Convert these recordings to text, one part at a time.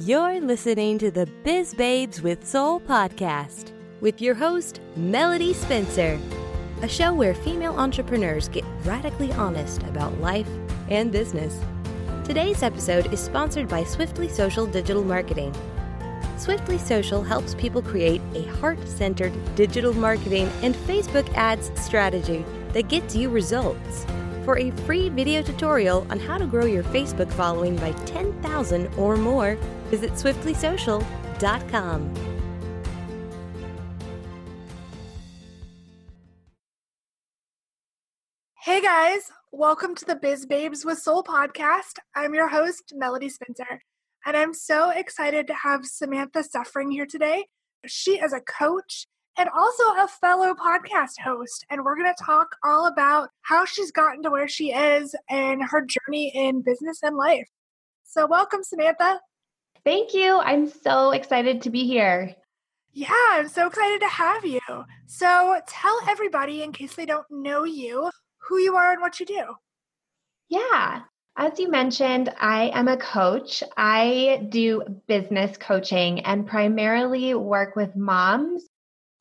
You're listening to the Biz Babes with Soul podcast with your host, Melody Spencer, a show where female entrepreneurs get radically honest about life and business. Today's episode is sponsored by Swiftly Social Digital Marketing. Swiftly Social helps people create a heart centered digital marketing and Facebook ads strategy that gets you results. For a free video tutorial on how to grow your Facebook following by 10,000 or more, visit swiftlysocial.com. Hey guys, welcome to the Biz Babes with Soul podcast. I'm your host, Melody Spencer, and I'm so excited to have Samantha Siffring here today. She is a coach and also a fellow podcast host, and we're going to talk all about how she's gotten to where she is and her journey in business and life. So, welcome, Samantha. Thank you. I'm so excited to be here. Yeah, I'm so excited to have you. So, tell everybody, in case they don't know you, who you are and what you do. Yeah. As you mentioned, I am a coach. I do business coaching and primarily work with moms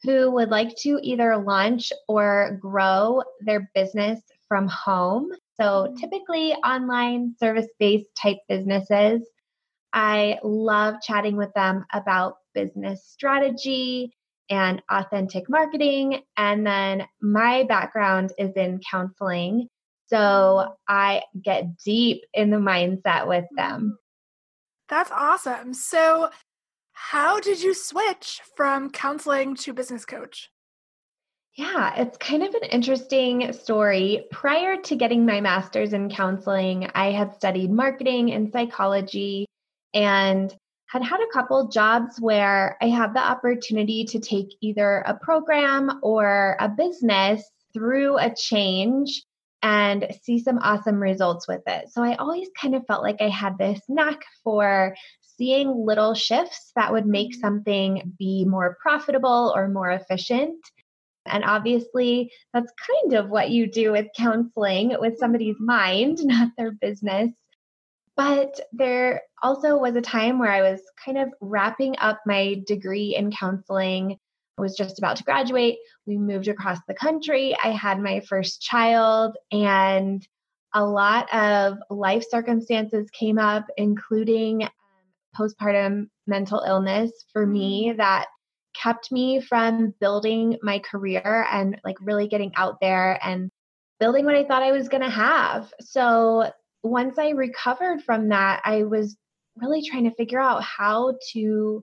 who would like to either launch or grow their business from home. So, mm-hmm. typically online service based type businesses. I love chatting with them about business strategy and authentic marketing. And then my background is in counseling. So I get deep in the mindset with them. That's awesome. So, how did you switch from counseling to business coach? Yeah, it's kind of an interesting story. Prior to getting my master's in counseling, I had studied marketing and psychology and had had a couple jobs where I had the opportunity to take either a program or a business through a change and see some awesome results with it. So I always kind of felt like I had this knack for seeing little shifts that would make mm-hmm. something be more profitable or more efficient. And obviously, that's kind of what you do with counseling with somebody's mind, not their business. But there also was a time where I was kind of wrapping up my degree in counseling. I was just about to graduate. We moved across the country. I had my first child, and a lot of life circumstances came up, including um, postpartum mental illness for me mm. that kept me from building my career and like really getting out there and building what I thought I was going to have. So once I recovered from that, I was really trying to figure out how to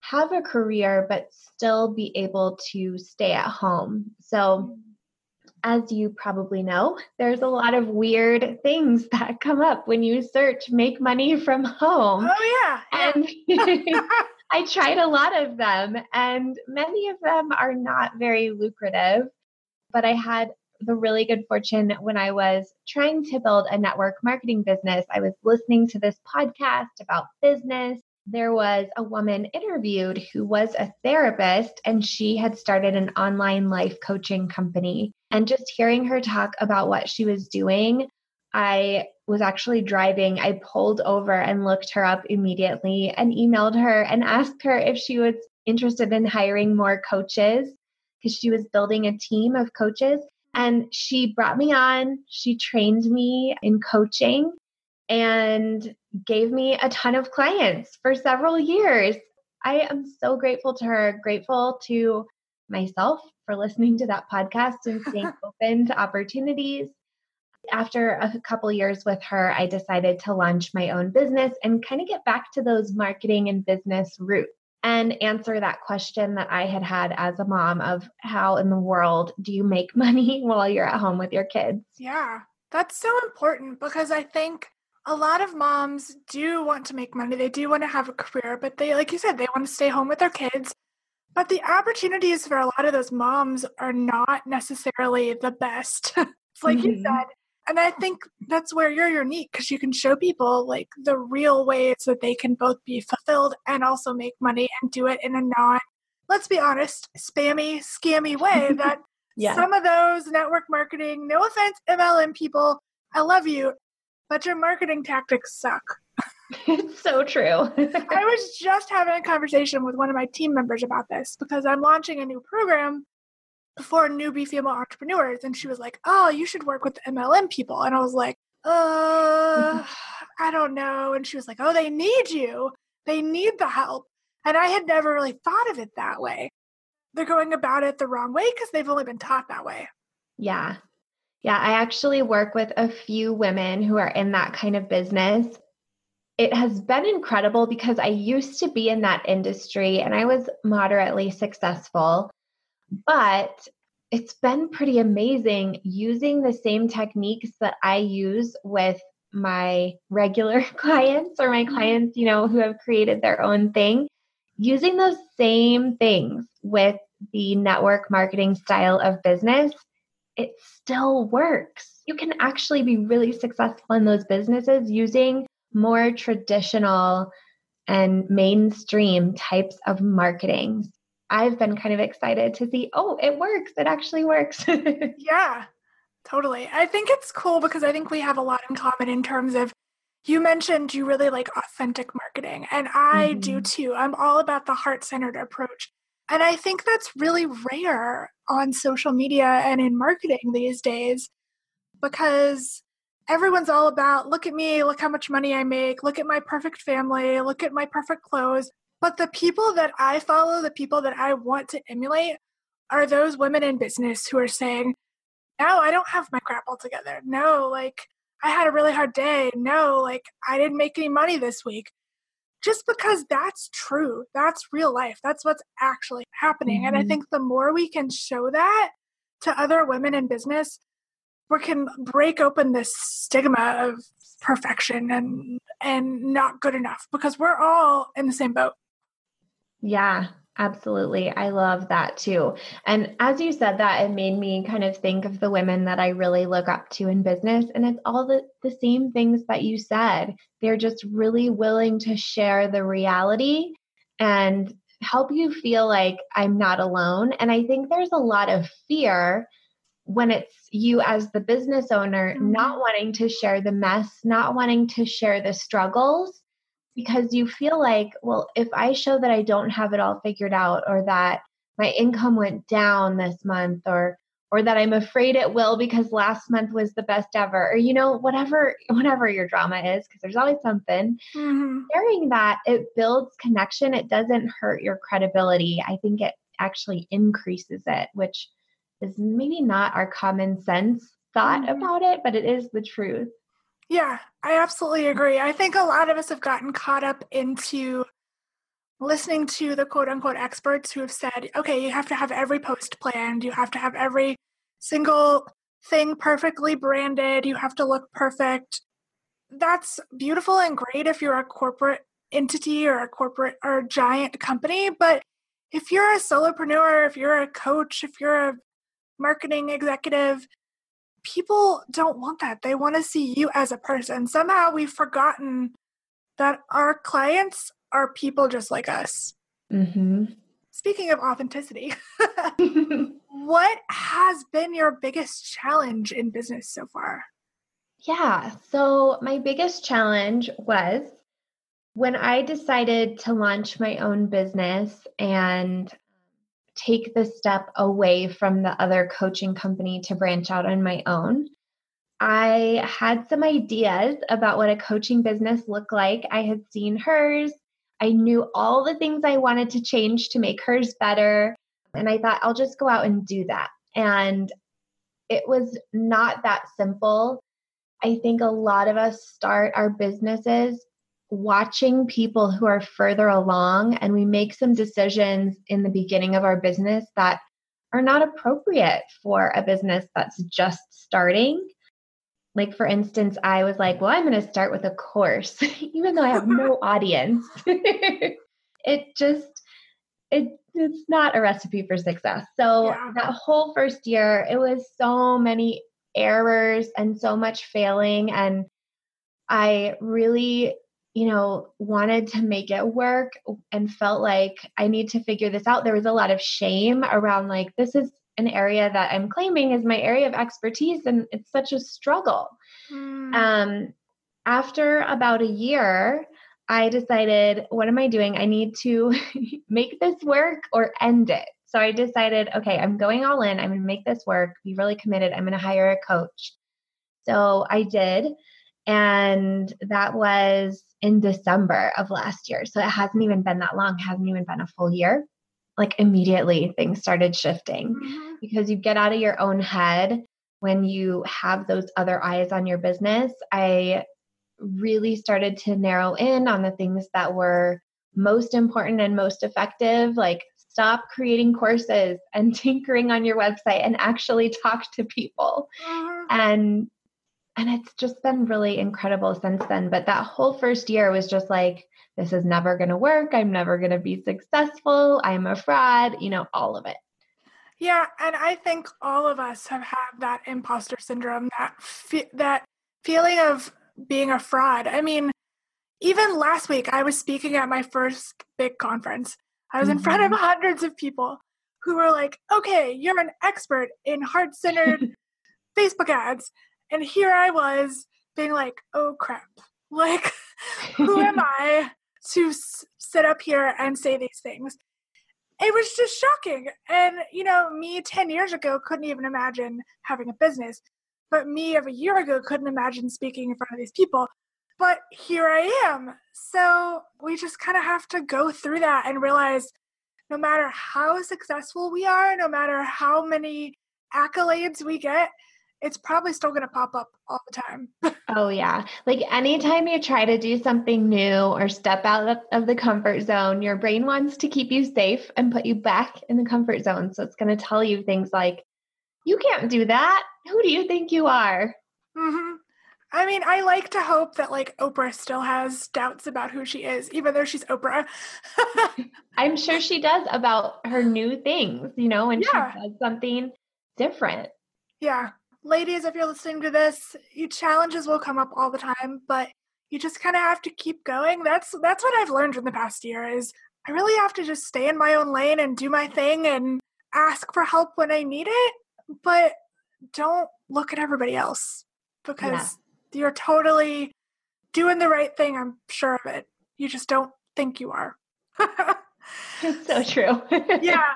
have a career but still be able to stay at home. So, as you probably know, there's a lot of weird things that come up when you search make money from home. Oh, yeah. And I tried a lot of them, and many of them are not very lucrative. But I had the really good fortune when I was trying to build a network marketing business. I was listening to this podcast about business. There was a woman interviewed who was a therapist and she had started an online life coaching company. And just hearing her talk about what she was doing, I was actually driving. I pulled over and looked her up immediately and emailed her and asked her if she was interested in hiring more coaches because she was building a team of coaches. And she brought me on, she trained me in coaching and gave me a ton of clients for several years. I am so grateful to her, grateful to myself for listening to that podcast and staying open to opportunities. After a couple years with her, I decided to launch my own business and kind of get back to those marketing and business roots and answer that question that I had had as a mom of how in the world do you make money while you're at home with your kids? Yeah, that's so important because I think a lot of moms do want to make money. They do want to have a career, but they, like you said, they want to stay home with their kids. But the opportunities for a lot of those moms are not necessarily the best. it's like mm-hmm. you said, and I think that's where you're unique because you can show people like the real ways that they can both be fulfilled and also make money and do it in a non, let's be honest, spammy, scammy way that yeah. some of those network marketing, no offense, MLM people, I love you, but your marketing tactics suck. It's so true. I was just having a conversation with one of my team members about this because I'm launching a new program for newbie female entrepreneurs. And she was like, Oh, you should work with MLM people. And I was like, Uh, I don't know. And she was like, Oh, they need you. They need the help. And I had never really thought of it that way. They're going about it the wrong way because they've only been taught that way. Yeah. Yeah. I actually work with a few women who are in that kind of business. It has been incredible because I used to be in that industry and I was moderately successful. But it's been pretty amazing using the same techniques that I use with my regular clients or my mm-hmm. clients, you know, who have created their own thing, using those same things with the network marketing style of business, it still works. You can actually be really successful in those businesses using more traditional and mainstream types of marketing. I've been kind of excited to see, oh, it works. It actually works. yeah, totally. I think it's cool because I think we have a lot in common in terms of you mentioned you really like authentic marketing, and I mm-hmm. do too. I'm all about the heart centered approach. And I think that's really rare on social media and in marketing these days because everyone's all about look at me, look how much money I make, look at my perfect family, look at my perfect clothes. But the people that I follow, the people that I want to emulate, are those women in business who are saying, No, I don't have my crap all together. No, like I had a really hard day. No, like I didn't make any money this week. Just because that's true, that's real life, that's what's actually happening. Mm-hmm. And I mm-hmm. think the more we can show that to other women in business, we can break open this stigma of perfection and and not good enough because we're all in the same boat. Yeah, absolutely. I love that too. And as you said that, it made me kind of think of the women that I really look up to in business. And it's all the, the same things that you said. They're just really willing to share the reality and help you feel like I'm not alone. And I think there's a lot of fear when it's you as the business owner mm-hmm. not wanting to share the mess, not wanting to share the struggles because you feel like, well, if I show that I don't have it all figured out or that my income went down this month or or that I'm afraid it will because last month was the best ever or you know whatever whatever your drama is because there's always something mm-hmm. sharing that it builds connection it doesn't hurt your credibility I think it actually increases it which is maybe not our common sense thought mm-hmm. about it but it is the truth yeah, I absolutely agree. I think a lot of us have gotten caught up into listening to the quote unquote experts who have said, okay, you have to have every post planned, you have to have every single thing perfectly branded, you have to look perfect. That's beautiful and great if you're a corporate entity or a corporate or a giant company, but if you're a solopreneur, if you're a coach, if you're a marketing executive, people don't want that. They want to see you as a person. Somehow we've forgotten that our clients are people just like us. Mm-hmm. Speaking of authenticity, what has been your biggest challenge in business so far? Yeah, so my biggest challenge was when I decided to launch my own business and take the step away from the other coaching company to branch out on my own. I had some ideas about what a coaching business looked like. I had seen hers. I knew all the things I wanted to change to make hers better. And I thought, I'll just go out and do that. And it was not that simple. I think a lot of us start our businesses watching people who are further along and we make some decisions in the beginning of our business that are not appropriate for a business that's just starting. Like, for instance, I was like, well, I'm going to start with a course, even though I have no audience. it just, it, it's not a recipe for success. So, yeah. that whole first year, it was so many errors and so much failing. And I really you know, wanted to make it work and felt like I need to figure this out. There was a lot of shame around like, this is an area that I'm claiming is my area of expertise and it's such a struggle. Mm. Um, after about a year, I decided, what am I doing? I need to make this work or end it. So I decided, okay, I'm going all in. I'm going to make this work, be really committed. I'm going to hire a coach. So I did. And that was in December of last year. So it hasn't even been that long, hasn't even been a full year. Like immediately things started shifting mm-hmm. because you get out of your own head when you have those other eyes on your business. I really started to narrow in on the things that were most important and most effective, like stop creating courses and tinkering on your website and actually talk to people. Mm-hmm. And and it's just been really incredible since then. But that whole first year was just like, this is never going to work. I'm never going to be successful. I'm a fraud, you know, all of it. Yeah, and I think all of us have had that imposter syndrome, that fe- that feeling of being a fraud. I mean, even last week I was speaking at my first big conference. I was mm-hmm. in front of mm-hmm. hundreds of people who were like, "Okay, you're an expert in heart-centered Facebook ads." And here I was being like, "Oh crap. Like who am I to s- sit up here and say these things?" it was just shocking. And, you know, me 10 years ago couldn't even imagine having a business. But me of a year ago couldn't imagine speaking in front of these people. But here I am. So we just kind of have to go through that and realize no matter how successful we are, no matter how many accolades we get, it's probably still going to pop up all the time. oh, yeah. Like anytime you try to do something new or step out of the comfort zone, your brain wants to keep you safe and put you back in the comfort zone. So it's going to tell you things like, you can't do that. Who do you think you are? Mm-hmm. I mean, I like to hope that like Oprah still has doubts about who she is, even though she's Oprah. I'm sure she does about her new things, you know, when yeah. she does something different. Yeah ladies, if you're listening to this, you challenges will come up all the time, but you just kind of have to keep going. That's that's what I've learned in the past year is I really have to just stay in my own lane and do my thing and ask for help when I need it, but don't look at everybody else because yeah. you're totally doing the right thing, I'm sure of it. You just don't think you are. it's so true. yeah.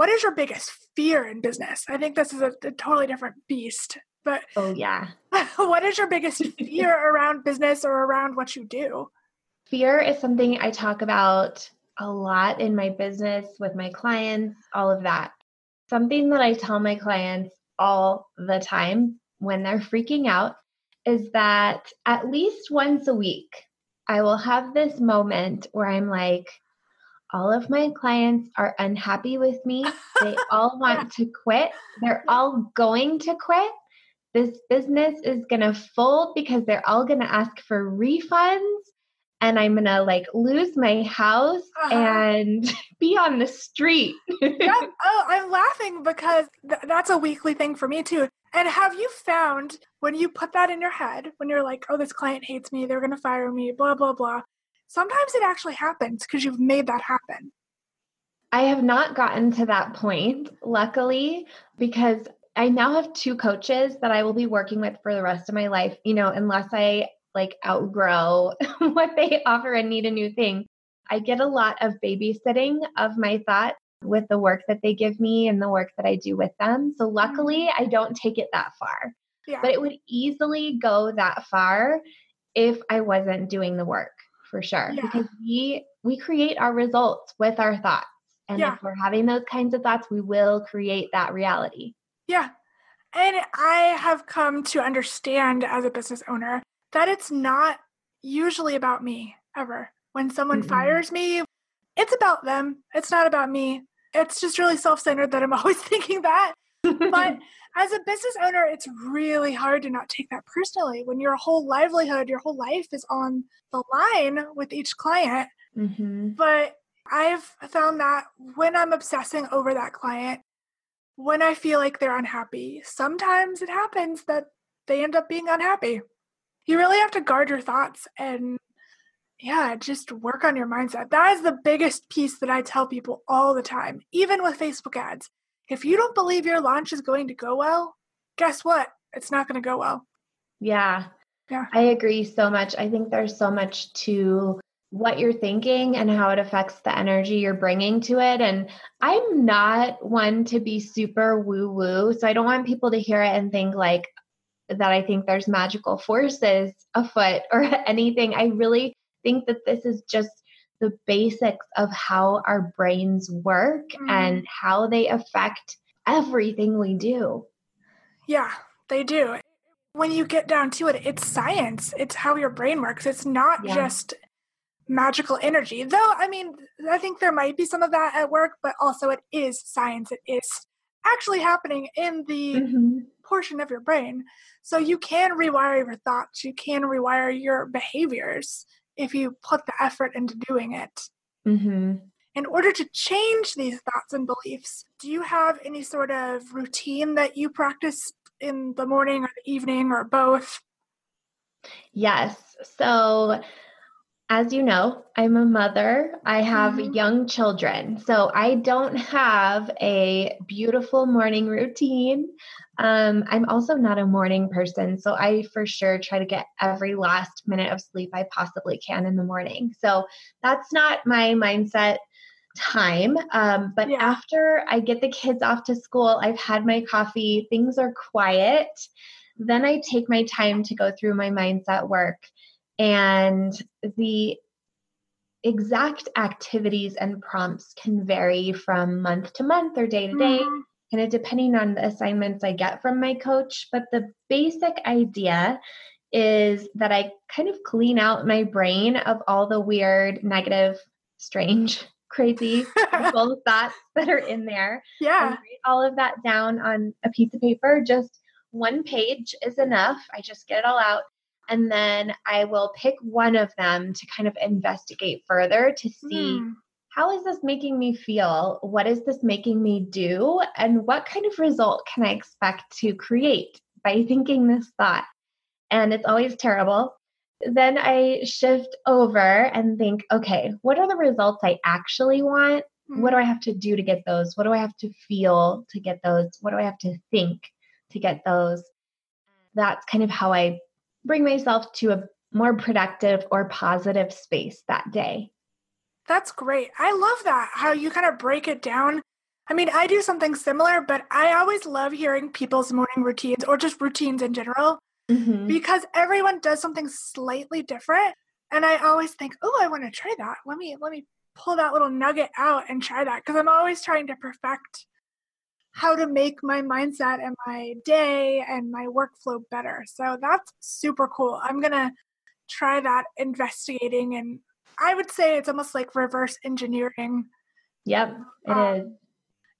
What is your biggest fear in business? I think this is a, a totally different beast. But oh yeah, what is your biggest fear around business or around what you do? Fear is something I talk about a lot in my business with my clients, all of that. Something that I tell my clients all the time when they're freaking out is that at least once a week, I will have this moment where I'm like, all of my clients are unhappy with me. They all want to quit. They're all going to quit. This business is going to fold because they're all going to ask for refunds and I'm going to like lose my house uh-huh. and be on the street. yeah. Oh, I'm laughing because th- that's a weekly thing for me too. And have you found when you put that in your head, when you're like, oh, this client hates me, they're going to fire me, blah, blah, blah, sometimes it actually happens because you've made that happen. I have not gotten to that point, luckily, because I now have two coaches that I will be working with for the rest of my life, you know, unless I like outgrow what they offer and need a new thing. I get a lot of babysitting of my thoughts with the work that they give me and the work that I do with them. So luckily, mm-hmm. I don't take it that far. Yeah. But it would easily go that far if I wasn't doing the work for sure yeah. because we we create our results with our thoughts. And yeah. if we're having those kinds of thoughts we will create that reality. Yeah. And i have come to understand as a business owner that it's not usually about me ever. When someone mm fires me it's about them. It's not about me. It's just really self-centered that i'm always thinking that. But as a business owner, it's really hard to not take that personally when your whole livelihood, your whole life is on the line with each client. Mm-hmm. But I've found that when I'm obsessing over that client, when I feel like they're unhappy, sometimes it happens that they end up being unhappy. You really have to guard your thoughts and yeah, just work on your mindset. That is the biggest piece that I tell people all the time, even with Facebook ads. If you don't believe your launch is going to go well, guess what? It's not going to go well. Yeah. Yeah. I agree so much. I think there's so much to what you're thinking and how it affects the energy you're bringing to it. And I'm not one to be super woo woo. So I don't want people to hear it and think like that I think there's magical forces afoot or anything. I really think that this is just the basics of how our brains work mm. and how they affect everything we do. Yeah, they do. When you get down to it, it's science. It's how your brain works. It's not yeah. just magical energy. Though, I mean, I think there might be some of that at work, but also it is science. It is actually happening in the mm-hmm. portion of your brain. So you can rewire your thoughts, you can rewire your behaviors if you put the effort into doing it. Mm-hmm. In order to change these thoughts and beliefs, do you have any sort of routine that you practice in the morning or the evening or both? Yes. So as you know, I'm a mother. I have mm-hmm. young children. So I don't have a beautiful morning routine. Um, I'm also not a morning person. So I for sure try to get every last minute of sleep I possibly can in the morning. So that's not my mindset time. Um, but yeah. after I get the kids off to school, I've had my coffee, things are quiet. Then I take my time to go through my mindset work. And the exact activities and prompts can vary from month to month or day to day, mm-hmm. kind of depending on the assignments I get from my coach. But the basic idea is that I kind of clean out my brain of all the weird, negative, strange, crazy thoughts that are in there. Yeah. write all of that down on a piece of paper. Just one page is enough. I just get it all out. And then I will pick one of them to kind of investigate further to see mm. how is this making me feel? What is this making me do? And what kind of result can I expect to create by thinking this thought? And it's always terrible. Then I shift over and think, okay, what are the results I actually want? Mm. What do I have to do to get those? What do I have to feel to get those? What do I have to think to get those? That's kind of how I bring myself to a more productive or positive space that day. That's great. I love that, how you kind of break it down. I mean, I do something similar, but I always love hearing people's morning routines or just routines in general mm-hmm. because everyone does something slightly different. And I always think, oh, I want to try that. Let me let me pull that little nugget out and try that because I'm always trying to perfect how to make my mindset and my day and my workflow better. So that's super cool. I'm going to try that investigating and I would say it's almost like reverse engineering. Yep, it um, is.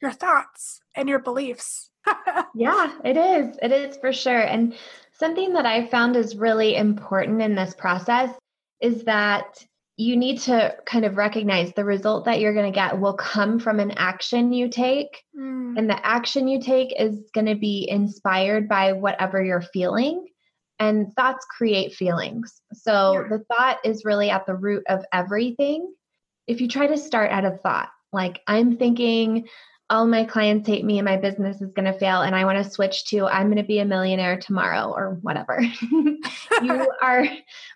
Your thoughts and your beliefs. yeah, it is. It is for sure. And something that I found is really important in this process is that you need to kind of recognize the result that you're going to get will come from an action you take. Mm. And the action you take is going to be inspired by whatever you're feeling. And thoughts create feelings. So yeah. the thought is really at the root of everything. If you try to start at a thought, like I'm thinking, all my clients hate me and my business is going to fail and I want to switch to I'm going to be a millionaire tomorrow or whatever. you are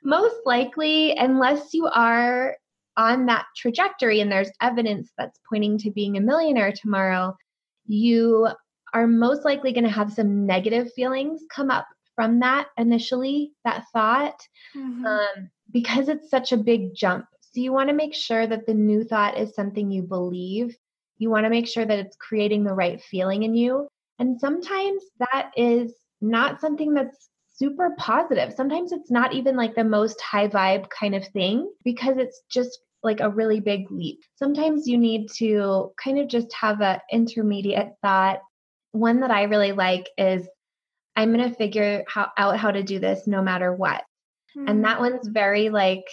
most likely, unless you are on that trajectory and there's evidence that's pointing to being a millionaire tomorrow, you are most likely going to have some negative feelings come up from that initially, that thought, mm-hmm. um, because it's such a big jump. So you want to make sure that the new thought is something you believe you want to make sure that it's creating the right feeling in you. And sometimes that is not something that's super positive. Sometimes it's not even like the most high vibe kind of thing because it's just like a really big leap. Sometimes you need to kind of just have an intermediate thought. One that I really like is I'm going to figure how, out how to do this no matter what. Mm-hmm. And that one's very like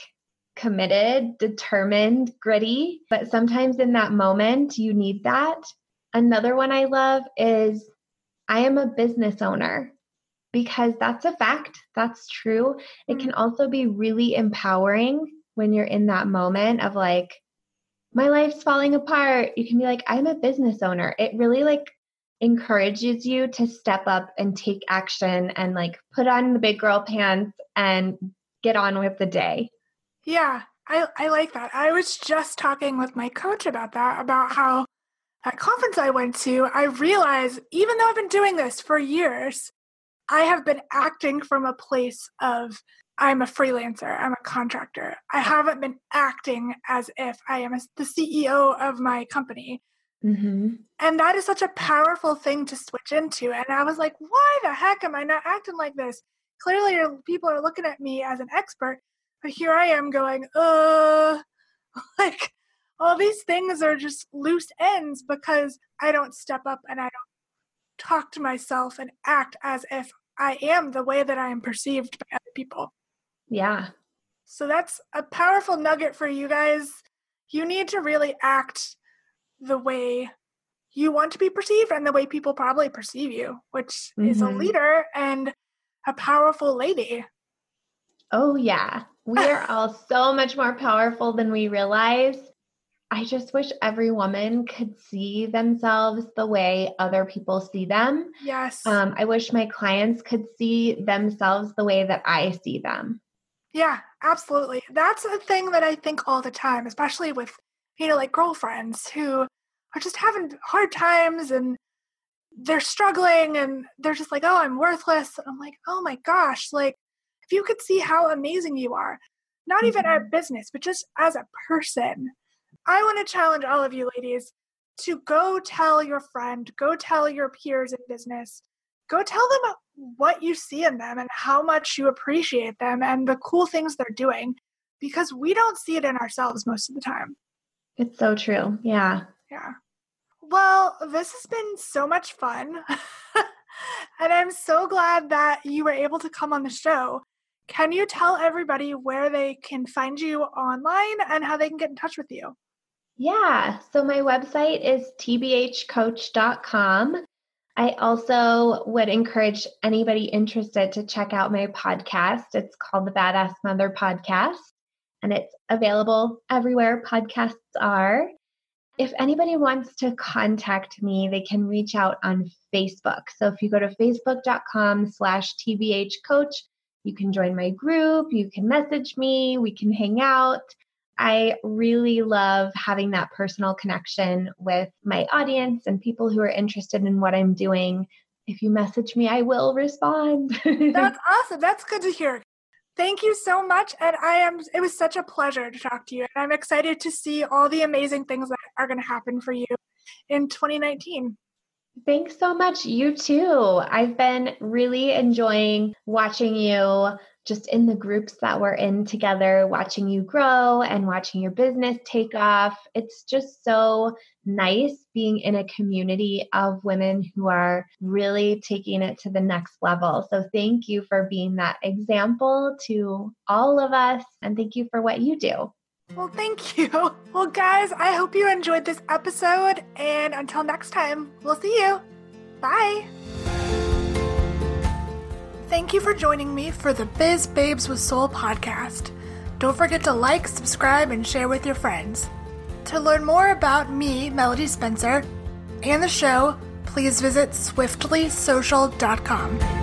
committed, determined, gritty. But sometimes in that moment, you need that. Another one I love is I am a business owner because that's a fact. That's true. It can mm. also be really empowering when you're in that moment of like, my life's falling apart. You can be like, I'm a business owner. It really like encourages you to step up and take action and like put on the big girl pants and get on with the day. Yeah, I, I like that. I was just talking with my coach about that, about how that conference I went to, I realized even though I've been doing this for years, I have been acting from a place of I'm a freelancer, I'm a contractor. I haven't been acting as if I am the CEO of my company. Mm-hmm. And that is such a powerful thing to switch into. And I was like, why the heck am I not acting like this? Clearly, people are looking at me as an expert, but here I am going, uh, like all these things are just loose ends because I don't step up and I don't talk to myself and act as if I am the way that I am perceived by other people. Yeah. So that's a powerful nugget for you guys. You need to really act the way you want to be perceived and the way people probably perceive you, which mm-hmm. is a mm-hmm. leader and a powerful lady. Oh, yeah. We are all so much more powerful than we realize. I just wish every woman could see themselves the way other people see them. Yes. Um, I wish my clients could see themselves the way that I see them. Yeah, absolutely. That's a thing that I think all the time, especially with, you know, like girlfriends who are just having hard times and they're struggling and they're just like, oh, I'm worthless. And I'm like, oh my gosh, like you could see how amazing you are, not mm-hmm. even at business, but just as a person, I want to challenge all of you ladies to go tell your friend, go tell your peers in business, go tell them what you see in them and how much you appreciate them and the cool things they're doing because we don't see it in ourselves most of the time. It's so true. Yeah. Yeah. Well, this has been so much fun. and I'm so glad that you were able to come on the show. Can you tell everybody where they can find you online and how they can get in touch with you? Yeah. So my website is tbhcoach.com. I also would encourage anybody interested to check out my podcast. It's called the Badass Mother Podcast, and it's available everywhere podcasts are. If anybody wants to contact me, they can reach out on Facebook. So if you go to facebook.com slash tbhcoach, you can join my group, you can message me, we can hang out. I really love having that personal connection with my audience and people who are interested in what I'm doing. If you message me, I will respond. That's awesome. That's good to hear. Thank you so much. And I am, it was such a pleasure to talk to you. And I'm excited to see all the amazing things that are going to happen for you in 2019. Thanks so much. You too. I've been really enjoying watching you just in the groups that we're in together, watching you grow and watching your business take off. It's just so nice being in a community of women who are really taking it to the next level. So, thank you for being that example to all of us, and thank you for what you do. Well, thank you. Well, guys, I hope you enjoyed this episode. And until next time, we'll see you. Bye. Thank you for joining me for the Biz Babes with Soul podcast. Don't forget to like, subscribe, and share with your friends. To learn more about me, Melody Spencer, and the show, please visit swiftlysocial.com.